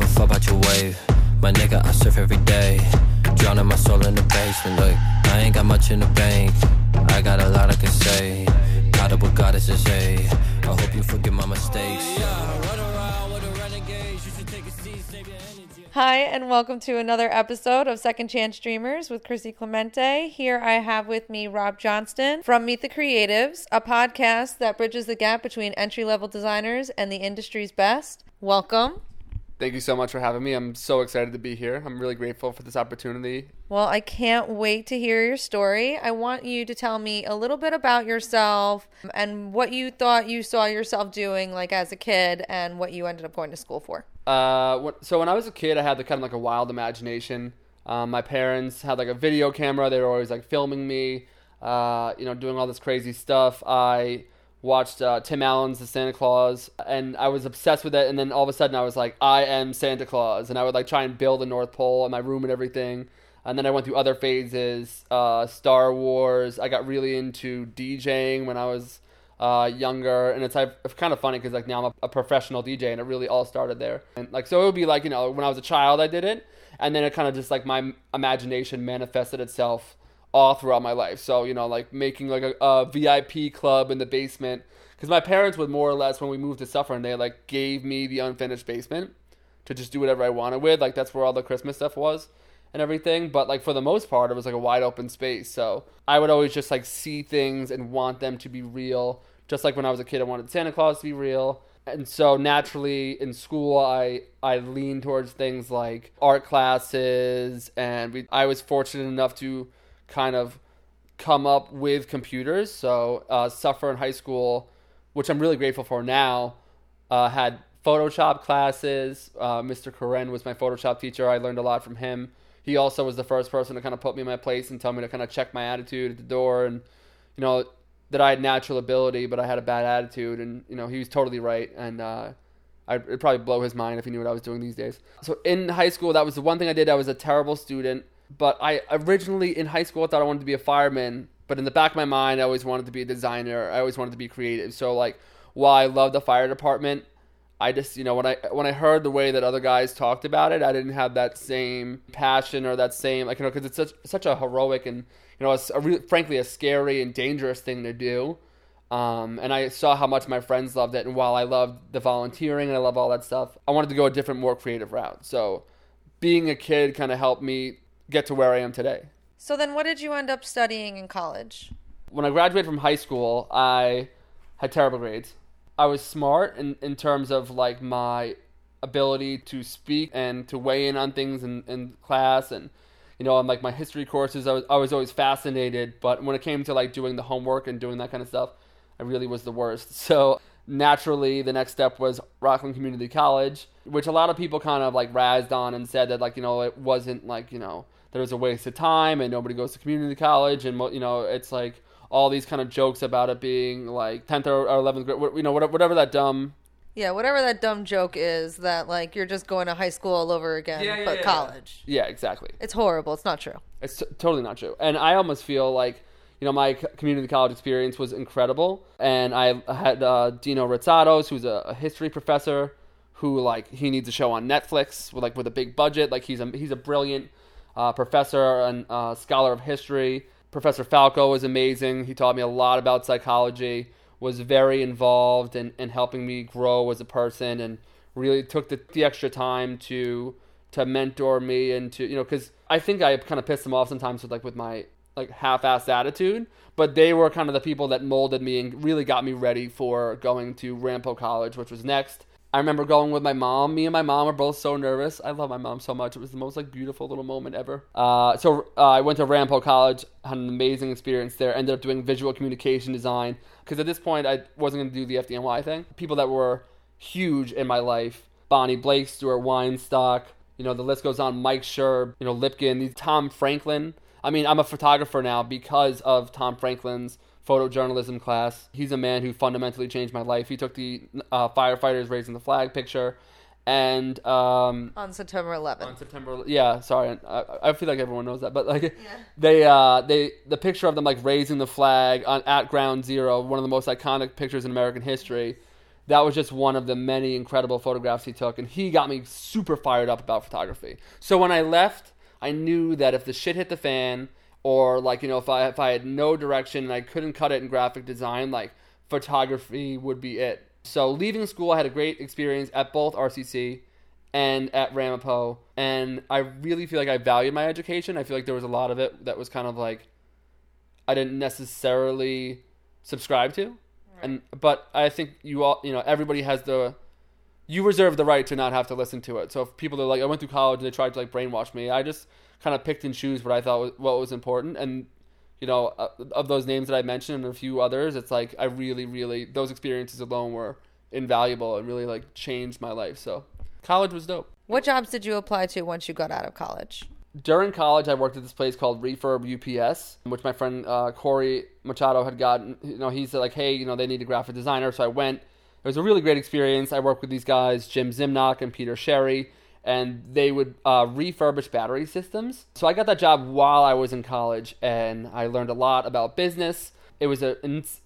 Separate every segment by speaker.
Speaker 1: give a fuck about your wave. My nigga, I surf every day. Drowning my soul in the basement. Look, I ain't got much in the bank. I got a lot I can say. Caught up with goddesses, hey. I hope you forgive my mistakes.
Speaker 2: Hi, and welcome to another episode of Second Chance Dreamers with Chrissy Clemente. Here I have with me Rob Johnston from Meet the Creatives, a podcast that bridges the gap between entry level designers and the industry's best. Welcome.
Speaker 3: Thank you so much for having me. I'm so excited to be here. I'm really grateful for this opportunity.
Speaker 2: Well, I can't wait to hear your story. I want you to tell me a little bit about yourself and what you thought you saw yourself doing like as a kid and what you ended up going to school for.
Speaker 3: Uh, so when I was a kid, I had the kind of like a wild imagination. Um, my parents had like a video camera. They were always like filming me, uh, you know, doing all this crazy stuff. I watched uh, Tim Allen's The Santa Claus, and I was obsessed with it. And then all of a sudden, I was like, I am Santa Claus, and I would like try and build the North Pole in my room and everything. And then I went through other phases, uh, Star Wars. I got really into DJing when I was uh, younger, and it's, it's kind of funny because like now I'm a, a professional DJ, and it really all started there. And like so, it would be like you know when I was a child, I did it, and then it kind of just like my imagination manifested itself all throughout my life. So, you know, like making like a, a VIP club in the basement. Because my parents would more or less, when we moved to Suffern, they like gave me the unfinished basement to just do whatever I wanted with. Like that's where all the Christmas stuff was and everything. But like for the most part, it was like a wide open space. So I would always just like see things and want them to be real. Just like when I was a kid, I wanted Santa Claus to be real. And so naturally in school, I I leaned towards things like art classes, and we, I was fortunate enough to kind of come up with computers. So uh, in High School, which I'm really grateful for now, uh, had Photoshop classes. Uh, Mr. Karen was my Photoshop teacher. I learned a lot from him. He also was the first person to kind of put me in my place and tell me to kind of check my attitude at the door and, you know, that I had natural ability, but I had a bad attitude. And, you know, he was totally right. And, uh, I'd probably blow his mind if he knew what I was doing these days. So in high school, that was the one thing I did. I was a terrible student but I originally in high school I thought I wanted to be a fireman, but in the back of my mind I always wanted to be a designer. I always wanted to be creative. So like while I love the fire department, I just you know when I when I heard the way that other guys talked about it, I didn't have that same passion or that same like you know because it's such such a heroic and you know a, frankly a scary and dangerous thing to do. Um, and I saw how much my friends loved it, and while I loved the volunteering and I love all that stuff, I wanted to go a different, more creative route. So, being a kid kind of helped me get to where I am today.
Speaker 2: So then what did you end up studying in college?
Speaker 3: When I graduated from high school, I had terrible grades. I was smart in, in terms of like my ability to speak and to weigh in on things in, in class and you know on like my history courses I was, I was always fascinated but when it came to like doing the homework and doing that kind of stuff I really was the worst so naturally the next step was Rockland Community College which a lot of people kind of like razzed on and said that like you know it wasn't like you know there was a waste of time and nobody goes to community college and you know it's like all these kind of jokes about it being like 10th or 11th grade you know whatever that dumb
Speaker 2: yeah whatever that dumb joke is that like you're just going to high school all over again yeah, yeah, but yeah, college.
Speaker 3: Yeah. exactly.
Speaker 2: It's horrible. It's not true.
Speaker 3: It's t- totally not true. And i almost feel like you know my community college experience was incredible. And i had uh, dino rizzatos who's a, a history professor who like he needs a show on netflix with like with a big budget. Like he's a he's a brilliant uh, professor and uh, scholar of history. Professor Falco was amazing. He taught me a lot about psychology, was very involved in, in helping me grow as a person, and really took the, the extra time to to mentor me and to you know because I think I kind of pissed them off sometimes with like with my like half-assed attitude, but they were kind of the people that molded me and really got me ready for going to Ramapo College, which was next. I remember going with my mom. Me and my mom were both so nervous. I love my mom so much. It was the most like beautiful little moment ever. Uh, so uh, I went to Ramapo College, had an amazing experience there. Ended up doing visual communication design because at this point I wasn't going to do the FDNY thing. People that were huge in my life: Bonnie Blake, Stuart Weinstock. You know the list goes on. Mike Sherb, you know Lipkin, these Tom Franklin. I mean, I'm a photographer now because of Tom Franklin's photojournalism class. He's a man who fundamentally changed my life. He took the uh, firefighters raising the flag picture, and um,
Speaker 2: on September 11th.
Speaker 3: On September, yeah. Sorry, I, I feel like everyone knows that, but like yeah. they, uh, they, the picture of them like raising the flag on at Ground Zero, one of the most iconic pictures in American history. that was just one of the many incredible photographs he took, and he got me super fired up about photography. So when I left, I knew that if the shit hit the fan, or like you know, if I if I had no direction and I couldn't cut it in graphic design, like photography would be it. So leaving school, I had a great experience at both RCC and at Ramapo, and I really feel like I valued my education. I feel like there was a lot of it that was kind of like I didn't necessarily subscribe to, and but I think you all, you know, everybody has the you reserve the right to not have to listen to it. So if people are like, I went through college and they tried to like brainwash me, I just kind of picked and choose what I thought was, what was important, and you know, uh, of those names that I mentioned and a few others, it's like I really, really those experiences alone were invaluable and really like changed my life. So college was dope.
Speaker 2: What jobs did you apply to once you got out of college?
Speaker 3: During college, I worked at this place called Refurb UPS, which my friend uh, Corey Machado had gotten. You know, he said like, hey, you know, they need a graphic designer, so I went. It was a really great experience. I worked with these guys, Jim Zimnock and Peter Sherry, and they would uh, refurbish battery systems. So I got that job while I was in college, and I learned a lot about business. It was a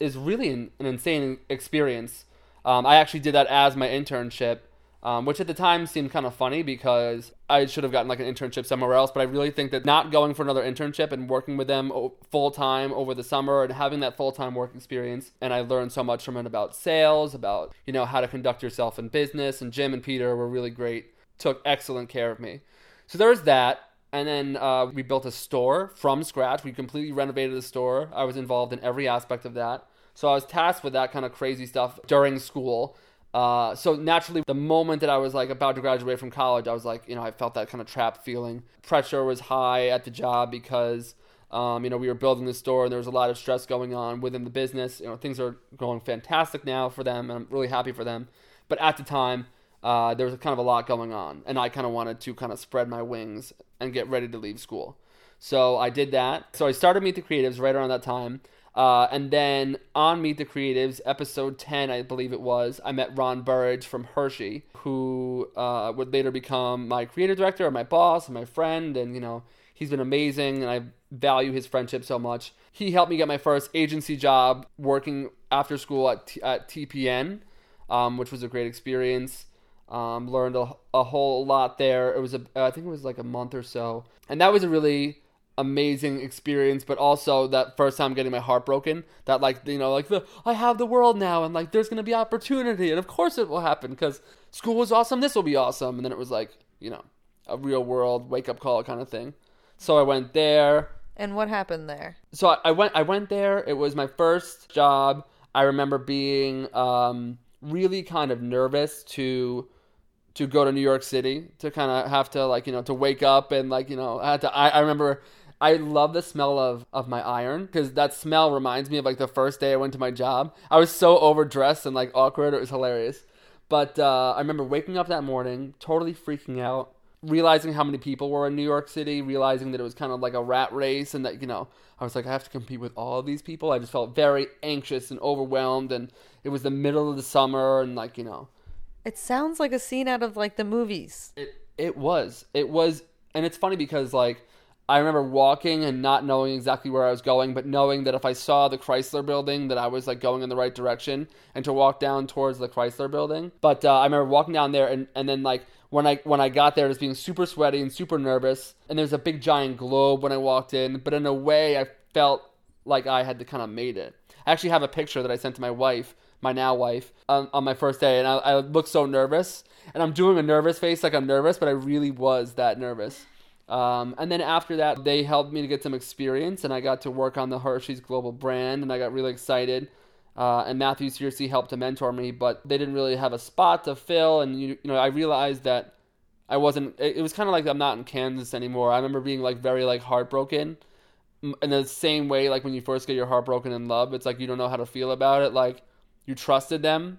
Speaker 3: is really an, an insane experience. Um, I actually did that as my internship, um, which at the time seemed kind of funny because I should have gotten like an internship somewhere else. But I really think that not going for another internship and working with them full time over the summer and having that full time work experience, and I learned so much from it about sales, about you know how to conduct yourself in business. And Jim and Peter were really great, took excellent care of me. So there was that. And then uh, we built a store from scratch. We completely renovated the store. I was involved in every aspect of that. So I was tasked with that kind of crazy stuff during school. Uh, so naturally, the moment that I was like about to graduate from college, I was like, you know, I felt that kind of trapped feeling. Pressure was high at the job because, um, you know, we were building the store and there was a lot of stress going on within the business. You know, things are going fantastic now for them, and I'm really happy for them. But at the time, uh, there was kind of a lot going on, and I kind of wanted to kind of spread my wings and get ready to leave school. So I did that. So I started Meet the Creatives right around that time. Uh, and then on Meet the Creatives, episode 10, I believe it was, I met Ron Burridge from Hershey, who uh, would later become my creative director, and my boss, and my friend. And, you know, he's been amazing, and I value his friendship so much. He helped me get my first agency job working after school at, T- at TPN, um, which was a great experience. Um, learned a, a whole lot there. It was a, I think it was like a month or so, and that was a really amazing experience, but also that first time getting my heart broken. That like you know like the I have the world now, and like there's gonna be opportunity, and of course it will happen because school was awesome. This will be awesome, and then it was like you know a real world wake up call kind of thing. So I went there.
Speaker 2: And what happened there?
Speaker 3: So I, I went I went there. It was my first job. I remember being um, really kind of nervous to to go to New York City to kind of have to like you know to wake up and like you know I had to I, I remember I love the smell of of my iron because that smell reminds me of like the first day I went to my job. I was so overdressed and like awkward. It was hilarious. But uh, I remember waking up that morning, totally freaking out, realizing how many people were in New York City, realizing that it was kind of like a rat race, and that you know I was like I have to compete with all these people. I just felt very anxious and overwhelmed, and it was the middle of the summer, and like you know
Speaker 2: It sounds like a scene out of like the movies.
Speaker 3: it it was. It was and it's funny because like I remember walking and not knowing exactly where I was going, but knowing that if I saw the Chrysler building that I was like going in the right direction and to walk down towards the Chrysler building. But uh, I remember walking down there and, and then like when I when I got there just being super sweaty and super nervous and there's a big giant globe when I walked in, but in a way I felt like I had to kind of made it. I actually have a picture that I sent to my wife, my now wife, on, on my first day, and I, I looked so nervous. And I'm doing a nervous face, like I'm nervous, but I really was that nervous. Um, and then after that, they helped me to get some experience, and I got to work on the Hershey's global brand, and I got really excited. Uh, and Matthew seriously helped to mentor me, but they didn't really have a spot to fill, and you, you know, I realized that I wasn't. It, it was kind of like I'm not in Kansas anymore. I remember being like very like heartbroken, in the same way like when you first get your heart broken in love, it's like you don't know how to feel about it. Like you trusted them,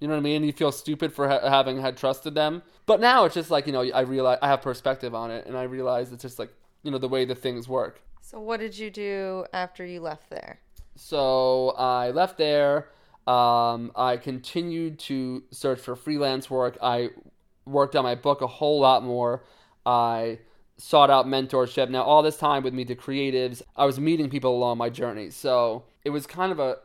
Speaker 3: you know what I mean? You feel stupid for ha- having had trusted them. But now it's just like, you know, I realize I have perspective on it and I realize it's just like, you know, the way the things work.
Speaker 2: So what did you do after you left there?
Speaker 3: So I left there. Um, I continued to search for freelance work. I worked on my book a whole lot more. I sought out mentorship. Now, all this time with Meet the Creatives, I was meeting people along my journey. So it was kind of a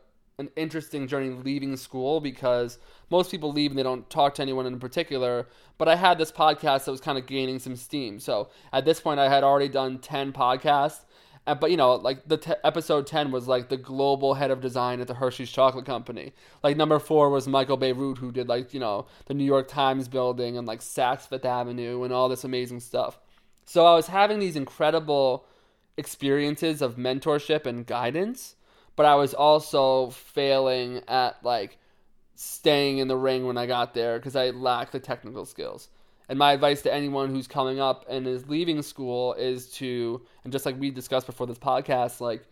Speaker 3: an interesting journey leaving school because most people leave and they don't talk to anyone in particular. But I had this podcast that was kind of gaining some steam. So at this point, I had already done 10 podcasts. But you know, like the t- episode 10 was like the global head of design at the Hershey's Chocolate Company. Like number four was Michael Bierut, who did like, you know, the New York Times building and like Saks Fifth Avenue and all this amazing stuff. So I was having these incredible experiences of mentorship and guidance, but I was also failing at like staying in the ring when I got there because I lacked the technical skills. And my advice to anyone who's coming up and is leaving school is to, and just like we discussed before this podcast, like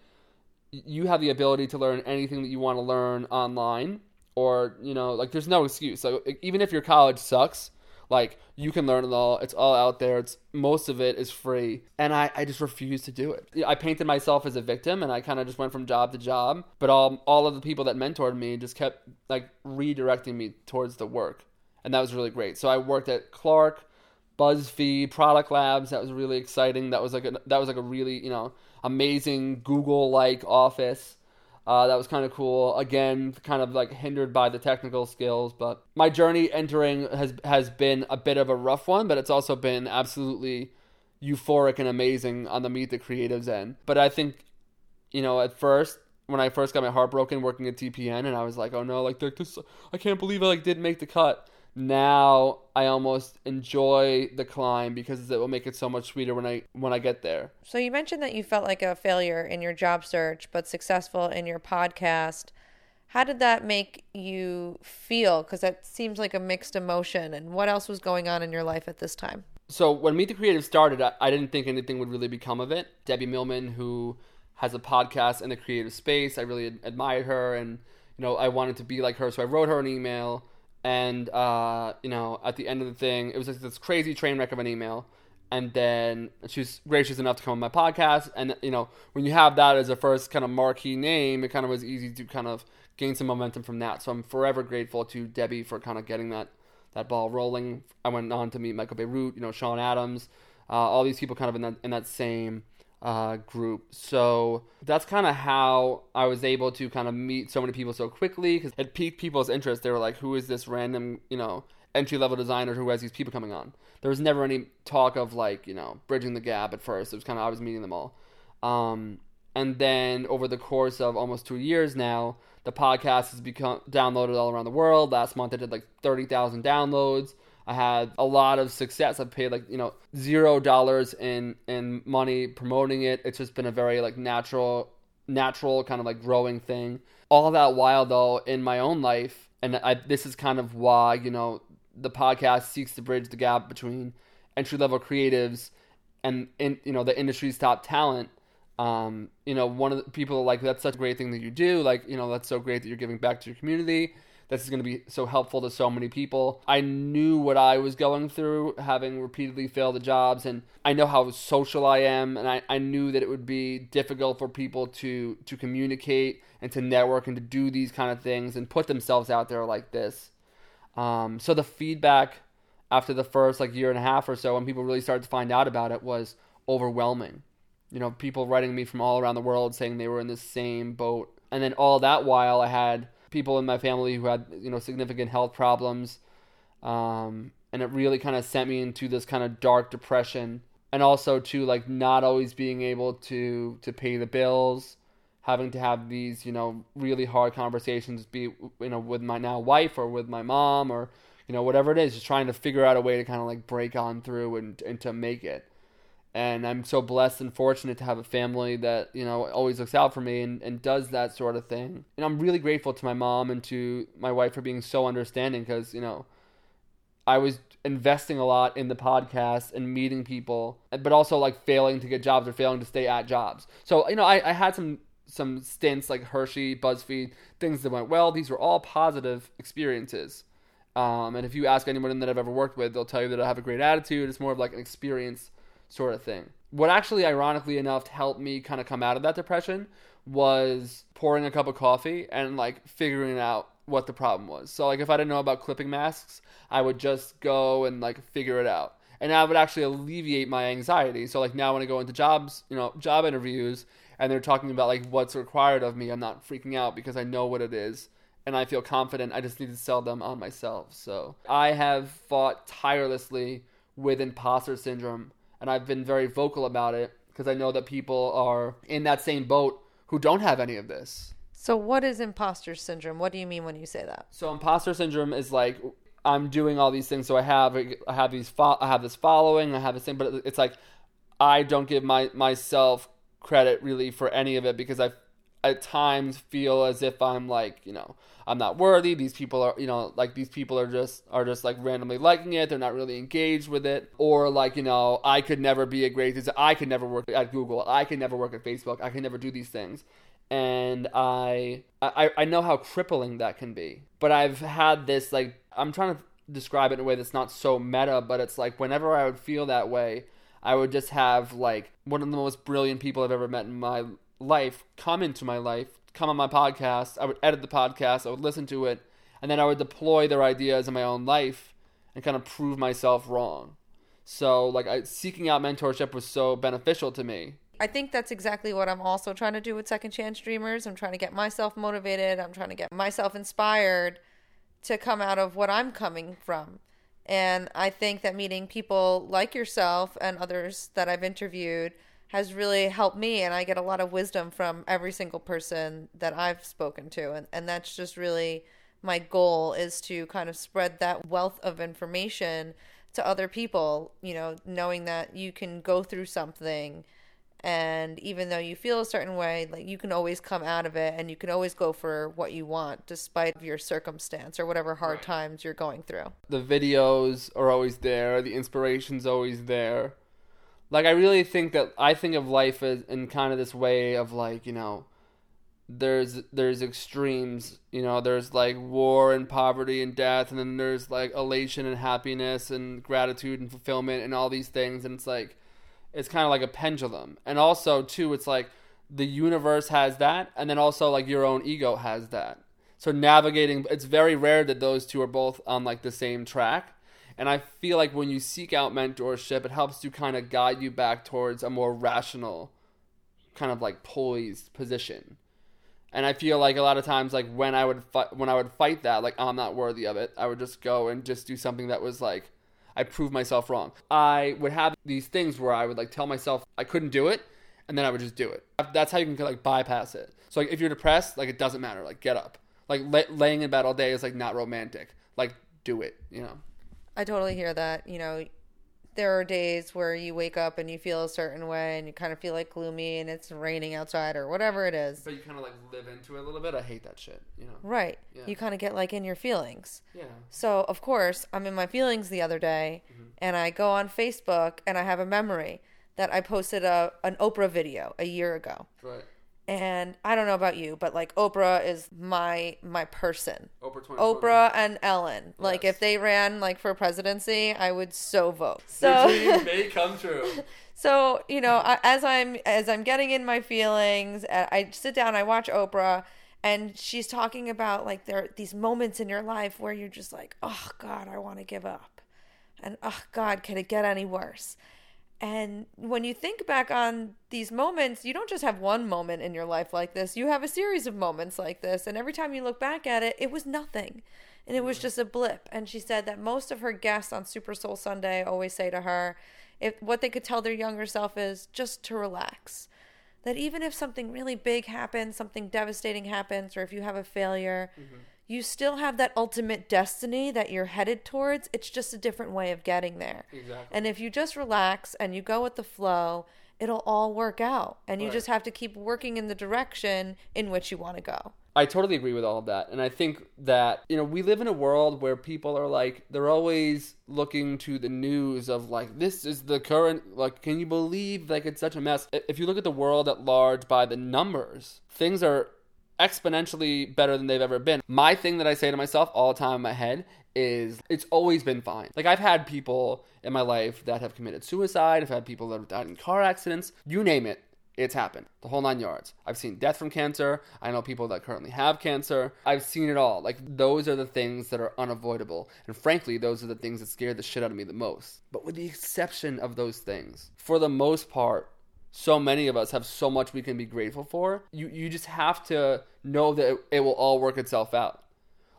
Speaker 3: you have the ability to learn anything that you want to learn online, or you know, like there's no excuse. So even if your college sucks, like you can learn it all. It's all out there. It's most of it is free. And I, I just refuse to do it. I painted myself as a victim and I kind of just went from job to job. But all all of the people that mentored me just kept like redirecting me towards the work. And that was really great. So I worked at Clark, BuzzFeed, Product Labs. That was really exciting. That was like a, that was like a really, you know, amazing Google like office. Uh, that was kind of cool. Again, kind of like hindered by the technical skills, but my journey entering has has been a bit of a rough one, but it's also been absolutely euphoric and amazing on the Meet the Creatives end. But I think, you know, at first when I first got my heart broken working at TPN, and I was like, oh no, like I can't believe I like didn't make the cut now I almost enjoy the climb because it will make it so much sweeter when I when I get there.
Speaker 2: So you mentioned that you felt like a failure in your job search but successful in your podcast. How did that make you feel? Because that seems like a mixed emotion. And what else was going on in your life at this time?
Speaker 3: So when Meet the Creative started, I, I didn't think anything would really become of it. Debbie Millman, who has a podcast in the creative space, I really admired her, and you know I wanted to be like her. So I wrote her an email and uh, you know, at the end of the thing, it was like this crazy train wreck of an email. And then she was gracious enough to come on my podcast. And you know, when you have that as a first kind of marquee name, it kind of was easy to kind of gain some momentum from that. So I'm forever grateful to Debbie for kind of getting that that ball rolling. I went on to meet Michael Bierut, you know, Sean Adams, uh, all these people kind of in that in that same uh, group. So that's kind of how I was able to kind of meet so many people so quickly because it piqued people's interest. They were like, who is this random, you know, entry level designer who has these people coming on? There was never any talk of like, you know, bridging the gap at first. It was kind of, I was meeting them all. Um, and then over the course of almost two years now, the podcast has become downloaded all around the world. Last month I did like 30,000 downloads. I had a lot of success. I paid like you know zero dollars in in money promoting it. It's just been a very like natural, natural kind of like growing thing. All that while though in my own life, and I, this is kind of why you know the podcast seeks to bridge the gap between entry level creatives and in you know the industry's top talent. Um, you know, one of the people like that's such a great thing that you do. Like, you know, that's so great that you're giving back to your community this is going to be so helpful to so many people. I knew what I was going through, having repeatedly failed the jobs, and I know how social I am, and I, I knew that it would be difficult for people to to communicate and to network and to do these kind of things and put themselves out there like this. Um, so the feedback after the first like year and a half or so, when people really started to find out about it, was overwhelming. You know, people writing me from all around the world saying they were in the same boat, and then all that while I had people in my family who had you know significant health problems, um, and it really kind of sent me into this kind of dark depression, and also to like not always being able to to pay the bills, having to have these you know really hard conversations, be you know with my now wife or with my mom or you know whatever it is, just trying to figure out a way to kind of like break on through and and to make it and I'm so blessed and fortunate to have a family that you know always looks out for me and, and does that sort of thing. And I'm really grateful to my mom and to my wife for being so understanding because you know I was investing a lot in the podcast and meeting people, but also like failing to get jobs or failing to stay at jobs. So you know I, I had some some stints like Hershey, BuzzFeed, things that went well. These were all positive experiences. Um, and if you ask anyone that I've ever worked with, they'll tell you that I have a great attitude. It's more of like an experience sort of thing. What actually, ironically enough, helped me kind of come out of that depression was pouring a cup of coffee and like figuring out what the problem was. So like if I didn't know about clipping masks, I would just go and like figure it out. And that would actually alleviate my anxiety. So like now when I go into jobs, you know, job interviews and they're talking about like what's required of me, I'm not freaking out because I know what it is and I feel confident. I just need to sell them on myself. So I have fought tirelessly with imposter syndrome, and I've been very vocal about it because I know that people are in that same boat who don't have any of this.
Speaker 2: So, what is imposter syndrome? What do you mean when you say that?
Speaker 3: So, imposter syndrome is like I'm doing all these things. So I have I have these fo- I have this following. I have this thing, but it's like I don't give my myself credit really for any of it because I at times feel as if I'm like you know I'm not worthy. These people are, you know, like these people are just are just like randomly liking it. They're not really engaged with it, or like you know, I could never be a great. I could never work at Google. I could never work at Facebook. I could never do these things. And I, I, I know how crippling that can be. But I've had this like I'm trying to describe it in a way that's not so meta, but it's like whenever I would feel that way, I would just have like one of the most brilliant people I've ever met in my life come into my life come on my podcast. I would edit the podcast. I would listen to it, and then I would deploy their ideas in my own life and kind of prove myself wrong. So, like, I, seeking out mentorship was so beneficial to me.
Speaker 2: I think that's exactly what I'm also trying to do with Second Chance Dreamers. I'm trying to get myself motivated. I'm trying to get myself inspired to come out of what I'm coming from. And I think that meeting people like yourself and others that I've interviewed has really helped me and I get a lot of wisdom from every single person that I've spoken to and, and that's just really my goal is to kind of spread that wealth of information to other people, you know, knowing that you can go through something and even though you feel a certain way, like you can always come out of it and you can always go for what you want despite your circumstance or whatever hard times you're going through.
Speaker 3: The videos are always there, the inspiration's always there like I really think that I think of life as in kind of this way of like you know there's there's extremes you know there's like war and poverty and death and then there's like elation and happiness and gratitude and fulfillment and all these things and it's like it's kind of like a pendulum. And also too it's like the universe has that and then also like your own ego has that. So navigating it's very rare that those two are both on like the same track and I feel like when you seek out mentorship, it helps to kind of guide you back towards a more rational, kind of like poised position. And I feel like a lot of times, like when I would fi- when I would fight that, like I'm not worthy of it, I would just go and just do something that was like I proved myself wrong. I would have these things where I would like tell myself I couldn't do it, and then I would just do it. That's how you can like bypass it. So like if you're depressed, like it doesn't matter. Like get up. Like laying in bed all day is like not romantic. Like do it. You know.
Speaker 2: I totally hear that. You know, there are days where you wake up and you feel a certain way and you kind of feel like gloomy and it's raining outside or whatever it is.
Speaker 3: But you kind of like live into it a little bit. I hate that shit, you know.
Speaker 2: Right. Yeah. You kind of get like in your feelings.
Speaker 3: Yeah.
Speaker 2: So, of course, I'm in my feelings the other day mm-hmm. and I go on Facebook and I have a memory that I posted a an Oprah video a year ago.
Speaker 3: Right
Speaker 2: and I don't know about you, but like Oprah is my my person.
Speaker 3: Oprah,
Speaker 2: Oprah and Ellen. Yes. Like if they ran like for presidency, I would so vote. So
Speaker 3: Your dream may come true.
Speaker 2: So you know, as I'm as I'm getting in my feelings, uh, I sit down, I watch Oprah, and she's talking about like there are these moments in your life where you're just like, oh God, I want to give up, and oh God, can it get any worse? And when you think back on these moments, you don't just have one moment in your life like this. You have a series of moments like this. And every time you look back at it, it was nothing. And it was just a blip. And she said that most of her guests on Super Soul Sunday always say to her, if what they could tell their younger self is just to relax. That even if something really big happens, something devastating happens, or if you have a failure, mm-hmm you still have that ultimate destiny that you're headed towards. It's just a different way of getting there.
Speaker 3: Exactly.
Speaker 2: And if you just relax and you go with the flow, it'll all work out. And you right. just have to keep working in the direction in which you want to go.
Speaker 3: I totally agree with all of that. And I think that, you know, we live in a world where people are like, they're always looking to the news of like, this is the current, like, can you believe like it's such a mess? If you look at the world at large by the numbers, things are exponentially better than they've ever been. My thing that I say to myself all the time in my head is it's always been fine. Like I've had people in my life that have committed suicide, I've had people that have died in car accidents, you name it. It's happened. The whole nine yards. I've seen death from cancer. I know people that currently have cancer. I've seen it all. Like, those are the things that are unavoidable. And frankly, those are the things that scare the shit out of me the most. But with the exception of those things, for the most part, so many of us have so much we can be grateful for. You you just have to know that it, it will all work itself out.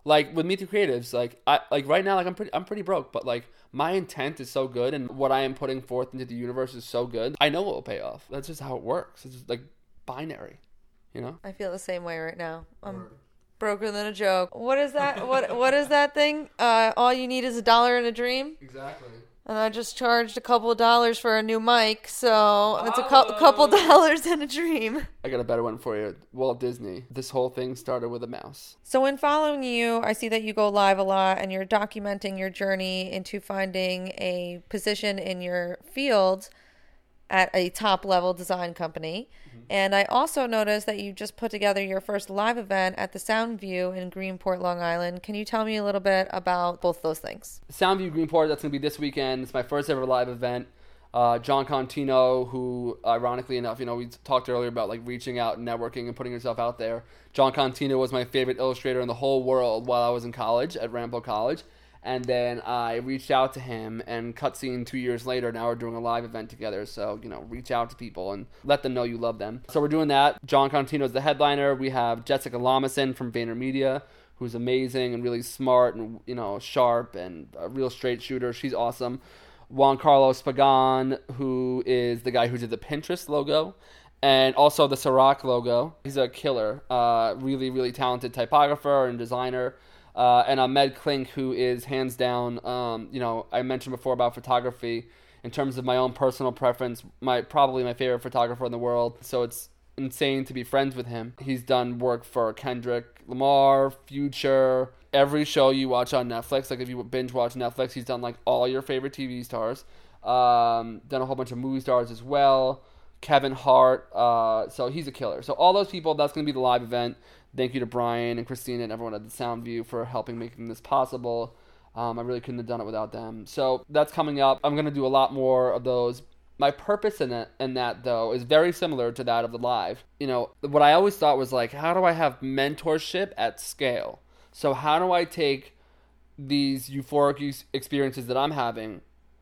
Speaker 3: Like with Meet the Creatives, like I like right now, like I'm pretty I'm pretty broke, but like my intent is so good and what I am putting forth into the universe is so good. I know it will pay off. That's just how it works. It's just like binary, you know.
Speaker 2: I feel the same way right now. I'm broker than a joke. What is that? what what is that thing? Uh, all you need is a dollar and a dream.
Speaker 3: Exactly.
Speaker 2: And I just charged a couple of dollars for a new mic, so it's a cou- oh. couple dollars and a dream.
Speaker 3: I got a better one for you. Walt Disney. This whole thing started with a mouse.
Speaker 2: So, in following you, I see that you go live a lot and you're documenting your journey into finding a position in your field at a top level design company. And I also noticed that you just put together your first live event at the Soundview in Greenport, Long Island. Can you tell me a little bit about both those things?
Speaker 3: Soundview Greenport, that's going to be this weekend. It's my first ever live event. Uh, Jon Contino, who ironically enough, you know, we talked earlier about like reaching out and networking and putting yourself out there. Jon Contino was my favorite illustrator in the whole world while I was in college at Ramapo College. And then I reached out to him, and cutscene two years later, now we're doing a live event together. So, you know, reach out to people and let them know you love them. So, we're doing that. Jon Contino is the headliner. We have Jessica Lamison from VaynerMedia, who's amazing and really smart and, you know, sharp and a real straight shooter. She's awesome. Juan Carlos Pagan, who is the guy who did the Pinterest logo and also the Ciroc logo. He's a killer, uh, really, really talented typographer and designer. Uh, and Ahmed Klink, who is hands down, um, you know, I mentioned before about photography. In terms of my own personal preference, my probably my favorite photographer in the world. So it's insane to be friends with him. He's done work for Kendrick Lamar, Future, every show you watch on Netflix. Like if you binge watch Netflix, he's done like all your favorite TV stars. Um, done a whole bunch of movie stars as well. Kevin Hart. Uh, so he's a killer. So all those people, that's going to be the live event. Thank you to Brian and Christina and everyone at the Soundview for helping making this possible. Um, I really couldn't have done it without them. So that's coming up. I'm going to do a lot more of those. My purpose in it in that though is very similar to that of the live. You know, what I always thought was like, how do I have mentorship at scale? So how do I take these euphoric experiences that I'm having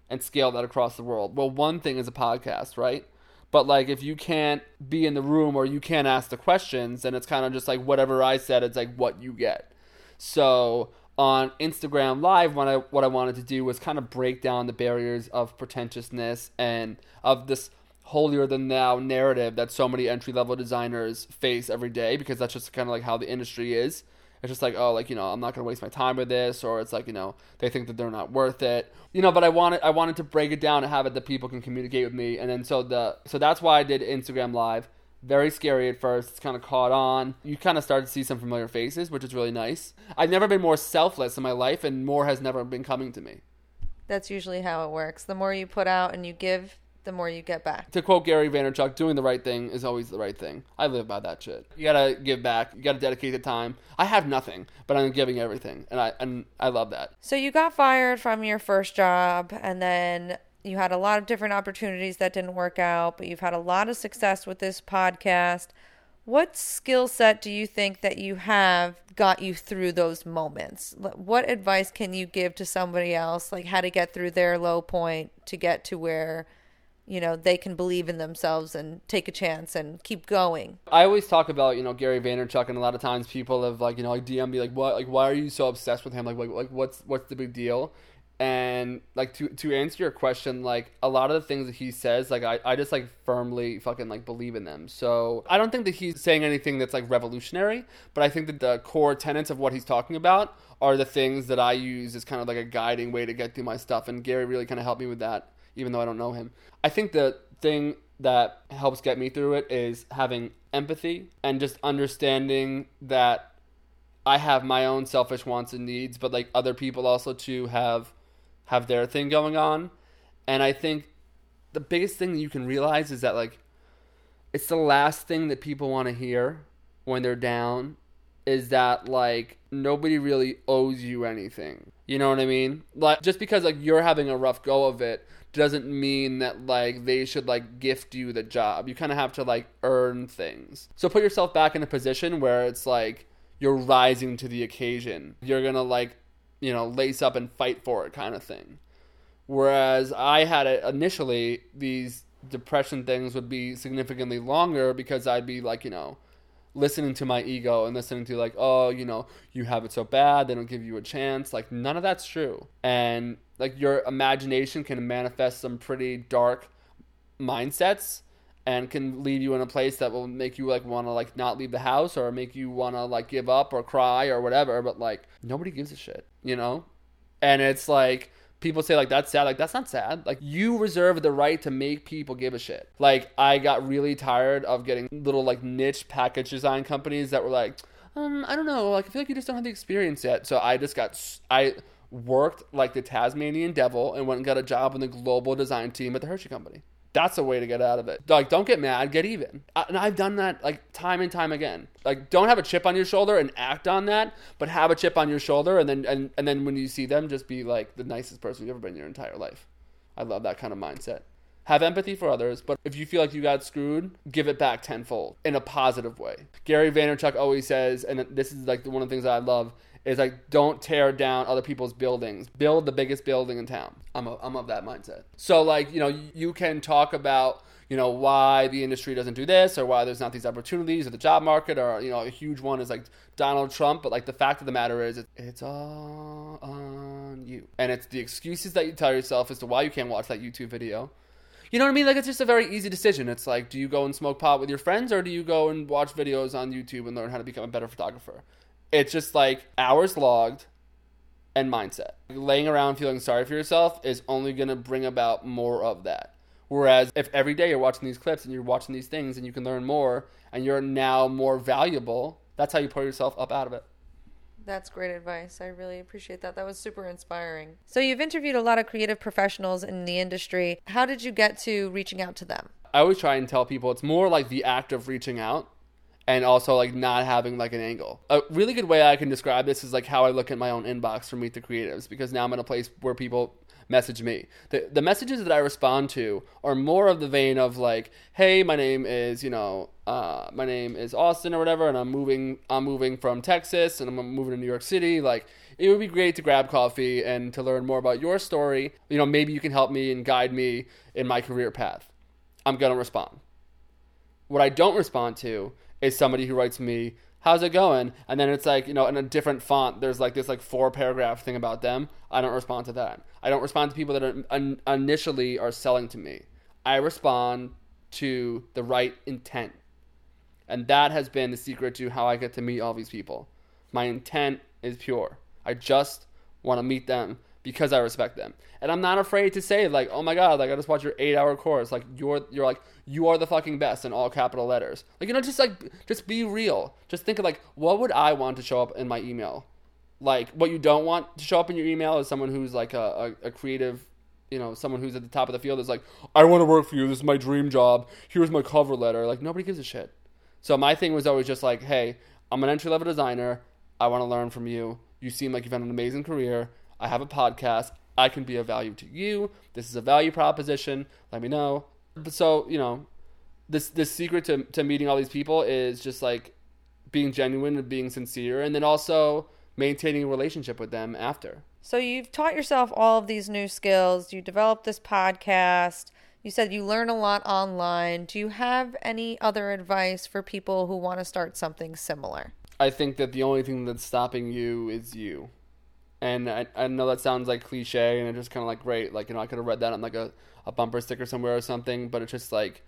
Speaker 3: and scale that across the world? Well, one thing is a podcast, right? But like if you can't be in the room or you can't ask the questions, then it's kind of just like whatever I said, it's like what you get. So on Instagram Live, what I what I wanted to do was kind of break down the barriers of pretentiousness and of this holier than thou narrative that so many entry level designers face every day because that's just kind of like how the industry is. It's just like, oh, like you know, I'm not gonna waste my time with this, or it's like you know, they think that they're not worth it, you know. But I wanted, I wanted to break it down and have it that people can communicate with me, and then so the, so that's why I did Instagram Live. Very scary at first. It's kind of caught on. You kind of start to see some familiar faces, which is really nice. I've never been more selfless in my life, and more has never been coming to me.
Speaker 2: That's usually how it works. The more you put out and you give, the more you get back.
Speaker 3: To quote Gary Vaynerchuk, doing the right thing is always the right thing. I live by that shit. You gotta give back. You gotta dedicate the time. I have nothing, but I'm giving everything, and I and I love that.
Speaker 2: So you got fired from your first job, and then you had a lot of different opportunities that didn't work out, but you've had a lot of success with this podcast. What skill set do you think that you have got you through those moments? What advice can you give to somebody else, like how to get through their low point to get to where you know they can believe in themselves and take a chance and keep going.
Speaker 3: I always talk about you know gary vaynerchuk and a lot of times people have like you know like dm me like what like why are you so obsessed with him? Like like, like what's what's the big deal? And like to to answer your question like a lot of the things that he says like I, I just like firmly fucking like believe in them. So i don't think that he's saying anything that's like revolutionary but i think that the core tenets of what he's talking about are the things that i use as kind of like a guiding way to get through my stuff and gary really kind of helped me with that even though I don't know him. I think the thing that helps get me through it is having empathy and just understanding that I have my own selfish wants and needs, but like other people also too have have their thing going on. And I think the biggest thing that you can realize is that like it's the last thing that people want to hear when they're down is that like nobody really owes you anything. You know what I mean? Like just because like you're having a rough go of it doesn't mean that like they should like gift you the job. You kind of have to like earn things. So put yourself back in a position where it's like you're rising to the occasion. You're going to like, you know, lace up and fight for it kind of thing. Whereas I had it initially these depression things would be significantly longer because I'd be like, you know, listening to my ego and listening to like, oh, you know, you have it so bad, they don't give you a chance. Like none of that's true. And like your imagination can manifest some pretty dark mindsets and can leave you in a place that will make you like want to like not leave the house or make you want to like give up or cry or whatever but like nobody gives a shit you know and it's like people say like that's sad. Like that's not sad. Like you reserve the right to make people give a shit. Like i got really tired of getting little like niche package design companies that were like um i don't know. Like i feel like you just don't have the experience yet. So i just got i worked like the tasmanian devil and went and got a job in the global design team at the hershey company that's a way to get out of it. Like, don't get mad, get even. And I've done that like time and time again. Like, don't have a chip on your shoulder and act on that, but have a chip on your shoulder, and then and, and then when you see them, just be like the nicest person you've ever been in your entire life. I love that kind of mindset. Have empathy for others, but if you feel like you got screwed, give it back tenfold in a positive way. Gary Vaynerchuk always says, and this is like one of the things I love is like don't tear down other people's buildings build the biggest building in town i'm, a, I'm of that mindset so like you know you can talk about you know why the industry doesn't do this or why there's not these opportunities or the job market or you know a huge one is like donald trump but like the fact of the matter is it's all on you and it's the excuses that you tell yourself as to why you can't watch that youtube video you know what I mean? Like it's just a very easy decision. It's like, do you go and smoke pot with your friends, or do you go and watch videos on YouTube and learn how to become a better photographer? It's just like hours logged and mindset. Laying around feeling sorry for yourself is only going to bring about more of that. Whereas if every day you're watching these clips and you're watching these things and you can learn more and you're now more valuable, that's how you pull yourself up out of it.
Speaker 2: That's great advice. I really appreciate that. That was super inspiring. So, you've interviewed a lot of creative professionals in the industry. How did you get to reaching out to them?
Speaker 3: I always try and tell people it's more like the act of reaching out and also like not having like an angle. A really good way I can describe this is like how I look at my own inbox for Meet the Creatives because now I'm in a place where people message me. The the messages that I respond to are more of the vein of like, hey, my name is, you know, uh, my name is Austin or whatever, and I'm moving I'm moving from Texas and I'm moving to New York City. Like it would be great to grab coffee and to learn more about your story. You know, maybe you can help me and guide me in my career path. I'm gonna respond. What I don't respond to is somebody who writes me, "How's it going?" And then it's like you know in a different font. There's like this like four paragraph thing about them. I don't respond to that. I don't respond to people that are, un- initially are selling to me. I respond to the right intent, and that has been the secret to how I get to meet all these people. My intent is pure. I just want to meet them because I respect them. And I'm not afraid to say like, "Oh my god, like I just watched your 8-hour course. Like you're you're like you are the fucking best in all capital letters." Like you know just like just be real. Just think of like what would I want to show up in my email? Like what you don't want to show up in your email is someone who's like a, a, a creative you know, someone who's at the top of the field is like, I want to work for you. This is my dream job. Here's my cover letter. Like, nobody gives a shit. So my thing was always just like, hey, I'm an entry level designer. I want to learn from you. You seem like you've had an amazing career. I have a podcast. I can be of value to you. This is a value proposition. Let me know. So, you know, this this secret to, to meeting all these people is just like being genuine and being sincere and then also maintaining a relationship with them after.
Speaker 2: So you've taught yourself all of these new skills. You developed this podcast. You said you learn a lot online. Do you have any other advice for people who want to start something similar?
Speaker 3: I think that the only thing that's stopping you is you. And I, I know that sounds like cliche and it's just kind of like great. Like, you know, I could have read that on like a, a bumper sticker somewhere or something, but it's just like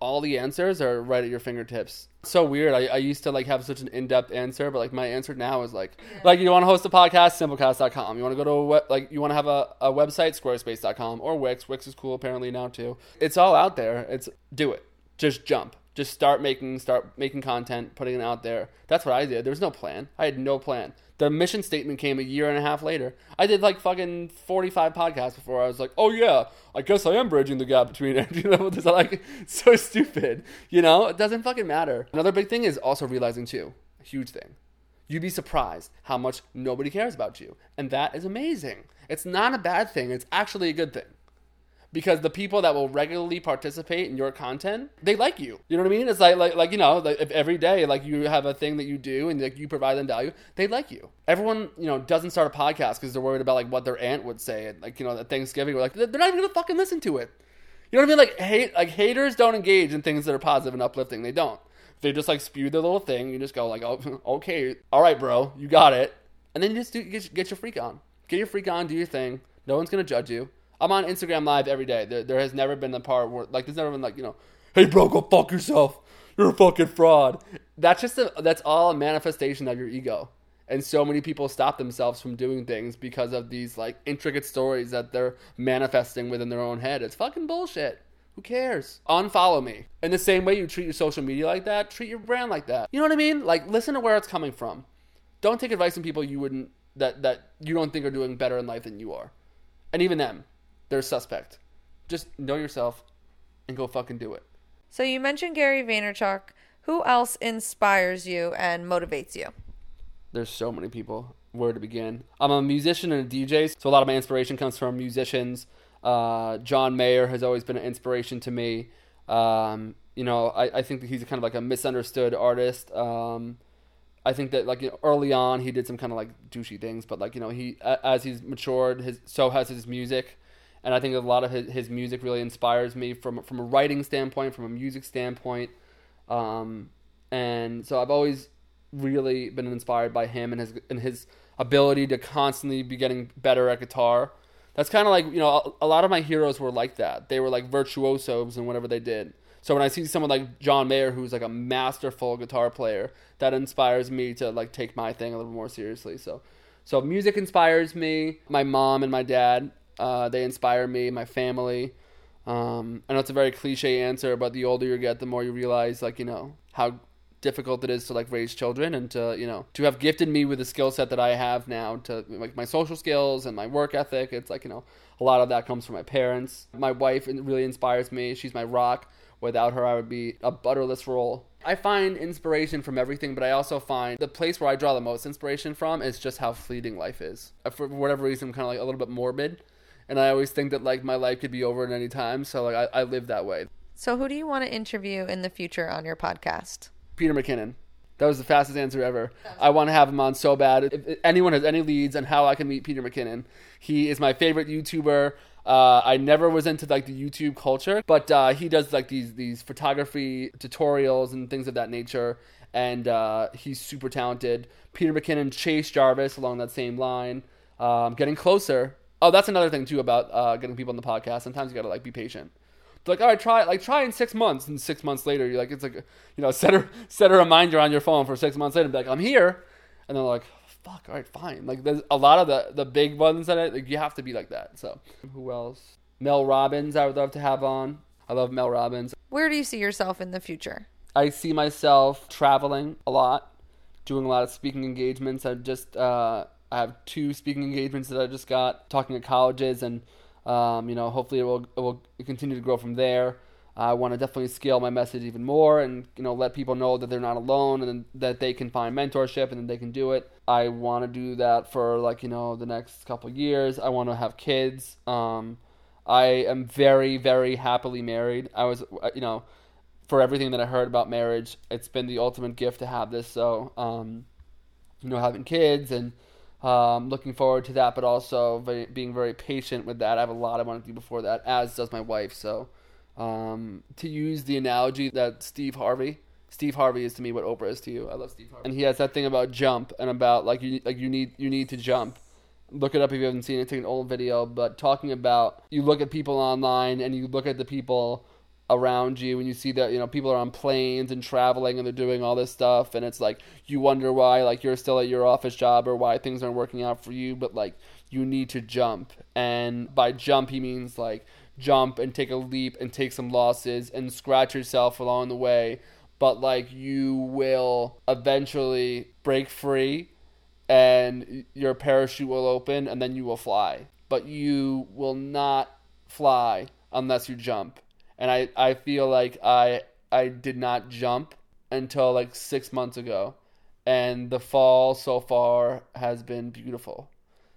Speaker 3: all the answers are right at your fingertips. So weird. I, I used to like have such an in-depth answer, but like my answer now is like, yeah. like you want to host a podcast, simplecast.com. You want to go to a web, like you want to have a, a website, squarespace.com or Wix. Wix is cool apparently now too. It's all out there. It's do it. Just jump just start making start making content putting it out there that's what i did there was no plan i had no plan the mission statement came a year and a half later. I did like fucking 45 podcasts before. I was like oh yeah i guess i am bridging the gap between energy levels. Like so stupid you know? It doesn't fucking matter. Another big thing is also realizing too a huge thing. You'd be surprised how much nobody cares about you and that is amazing. It's not a bad thing. It's actually a good thing because the people that will regularly participate in your content, they like you. You know what I mean? It's like like like you know, like if every day like you have a thing that you do and like you provide them value, they like you. Everyone you know doesn't start a podcast because they're worried about like what their aunt would say, and like you know at Thanksgiving, we're like they're not even gonna fucking listen to it. You know what I mean? Like hate, like haters don't engage in things that are positive and uplifting. They don't. They just like spew their little thing. You just go like, oh, okay, all right, bro, you got it, and then you just do, get, get your freak on. Get your freak on. Do your thing. No one's gonna judge you. I'm on Instagram Live every day. There, there has never been a part where like there's never been like you know, hey bro, go fuck yourself. You're a fucking fraud. That's just a, that's all a manifestation of your ego. And so many people stop themselves from doing things because of these like intricate stories that they're manifesting within their own head. It's fucking bullshit. Who cares? Unfollow me. In the same way you treat your social media like that, treat your brand like that. You know what I mean? Like listen to where it's coming from. Don't take advice from people you wouldn't that that you don't think are doing better in life than you are. And even them, they're suspect. Just know yourself and go fucking do it.
Speaker 2: So you mentioned Gary Vaynerchuk. Who else inspires you and motivates you?
Speaker 3: There's so many people. Where to begin? I'm a musician and a DJ, so a lot of my inspiration comes from musicians. Uh, John Mayer has always been an inspiration to me. Um, you know, I, I think that he's kind of like a misunderstood artist. Um, I think that like you know, early on he did some kind of like douchey things, but like you know he as he's matured, his so has his music, and I think a lot of his, his music really inspires me from from a writing standpoint, from a music standpoint, um, and so I've always really been inspired by him and his and his ability to constantly be getting better at guitar. That's kind of like you know a, a, lot of my heroes were like that. They were like virtuosos in whatever they did. So when I see someone like John Mayer, who's like a masterful guitar player, that inspires me to like take my thing a little more seriously. So, so music inspires me. My mom and my dad, uh, they inspire me. My family. Um, I know it's a very cliche answer, but the older you get, the more you realize, like you know, how difficult it is to like raise children and to you know to have gifted me with the skill set that I have now to like my social skills and my work ethic. It's like you know a lot of that comes from my parents. My wife really inspires me. She's my rock. Without her, I would be a butterless roll. I find inspiration from everything, but I also find the place where I draw the most inspiration from is just how fleeting life is. Uh, for whatever reason, I'm kind of like a little bit morbid, and I always think that like my life could be over at any time. So like I, I live that way.
Speaker 2: So who do you want to interview in the future on your podcast?
Speaker 3: Peter McKinnon. That was the fastest answer ever. I want to have him on so bad. If anyone has any leads on how I can meet Peter McKinnon, he is my favorite YouTuber. Uh, I never was into like the YouTube culture, but uh, he does like these these photography tutorials and things of that nature, and uh, he's super talented. Peter McKinnon, Chase Jarvis, along that same line, um, getting closer. Oh, that's another thing too about uh, getting people on the podcast. Sometimes you gotta like be patient like, all right, try like try in six months, and six months later, you're like, it's like, you know, set a set a reminder on your phone for six months later, and be like, I'm here, and they're like, fuck, all right, fine. Like, there's a lot of the the big ones that I, like, you have to be like that. So, who else? Mel Robbins, I would love to have on. I love Mel Robbins.
Speaker 2: Where do you see yourself in the future?
Speaker 3: I see myself traveling a lot, doing a lot of speaking engagements. I just uh, I have two speaking engagements that I just got, talking to colleges and um, you know, hopefully it will it will continue to grow from there. I want to definitely scale my message even more, and you know, let people know that they're not alone, and that they can find mentorship, and that they can do it. I want to do that for like you know the next couple years. I want to have kids. Um, I am very very happily married. I was uh, you know, for everything that I heard about marriage, it's been the ultimate gift to have this. So, um, you know, having kids and um, looking forward to that, but also very, being very patient with that. I have a lot I want to do before that, as does my wife. So, um, to use the analogy that Steve Harvey, Steve Harvey is to me what Oprah is to you. I love Steve Harvey, and he has that thing about jump and about like you like you need you need to jump. Look it up if you haven't seen it. Take an old video, but talking about you look at people online and you look at the people around you and you see that you know people are on planes and traveling and they're doing all this stuff and it's like you wonder why like you're still at your office job or why things aren't working out for you but like you need to jump. And by jump he means like jump and take a leap and take some losses and scratch yourself along the way. But like you will eventually break free and your parachute will open and then you will fly. But you will not fly unless you jump and I I feel like I I did not jump until like six months ago, and the fall so far has been beautiful.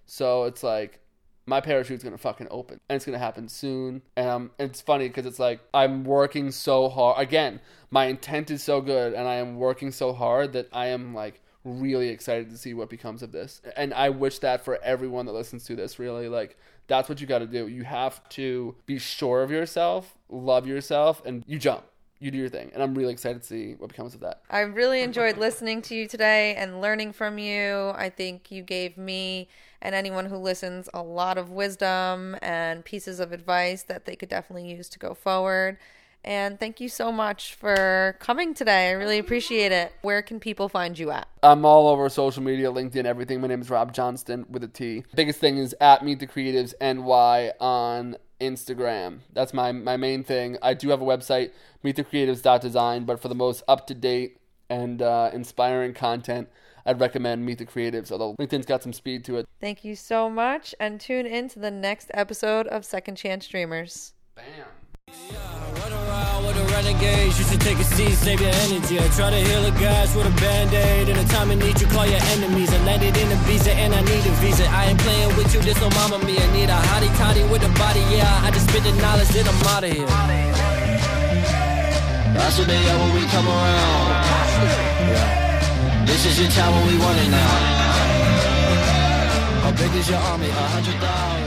Speaker 3: So it's like my parachute's gonna fucking open, and it's gonna happen soon. And um, it's funny because it's like I'm working so hard. Again, my intent is so good, and I am working so hard that I am like really excited to see what becomes of this. And I wish that for everyone that listens to this, really, like That's what you got to do. You have to be sure of yourself, love yourself, and you jump. You do your thing. And I'm really excited to see what becomes of that.
Speaker 2: I really enjoyed listening to you today and learning from you. I think you gave me and anyone who listens a lot of wisdom and pieces of advice that they could definitely use to go forward. And thank you so much for coming today. I really appreciate it. Where can people find you at?
Speaker 3: I'm all over social media, LinkedIn, everything. My name is Rob Johnston with a T. Biggest thing is at Meet the Creatives NY on Instagram. That's my, my main thing. I do have a website, meetthecreatives.design, but for the most up to date and uh, inspiring content, I'd recommend Meet the Creatives, although LinkedIn's got some speed to it.
Speaker 2: Thank you so much, and tune in to the next episode of Second Chance Dreamers.
Speaker 3: Bam.
Speaker 1: Run around with the renegades, you should take a seat, save your energy. I try to heal the guys with a band-aid. In a time of need, you call your enemies. I landed in a visa and I need a visa. I ain't playing with you, this no mama me. I need a hottie toddy with a body, yeah. I just spit the knowledge, then I'm out of here. That's what they are when we come around. Yeah. This is your time when we want it now. How big is your army? A hundred thousand.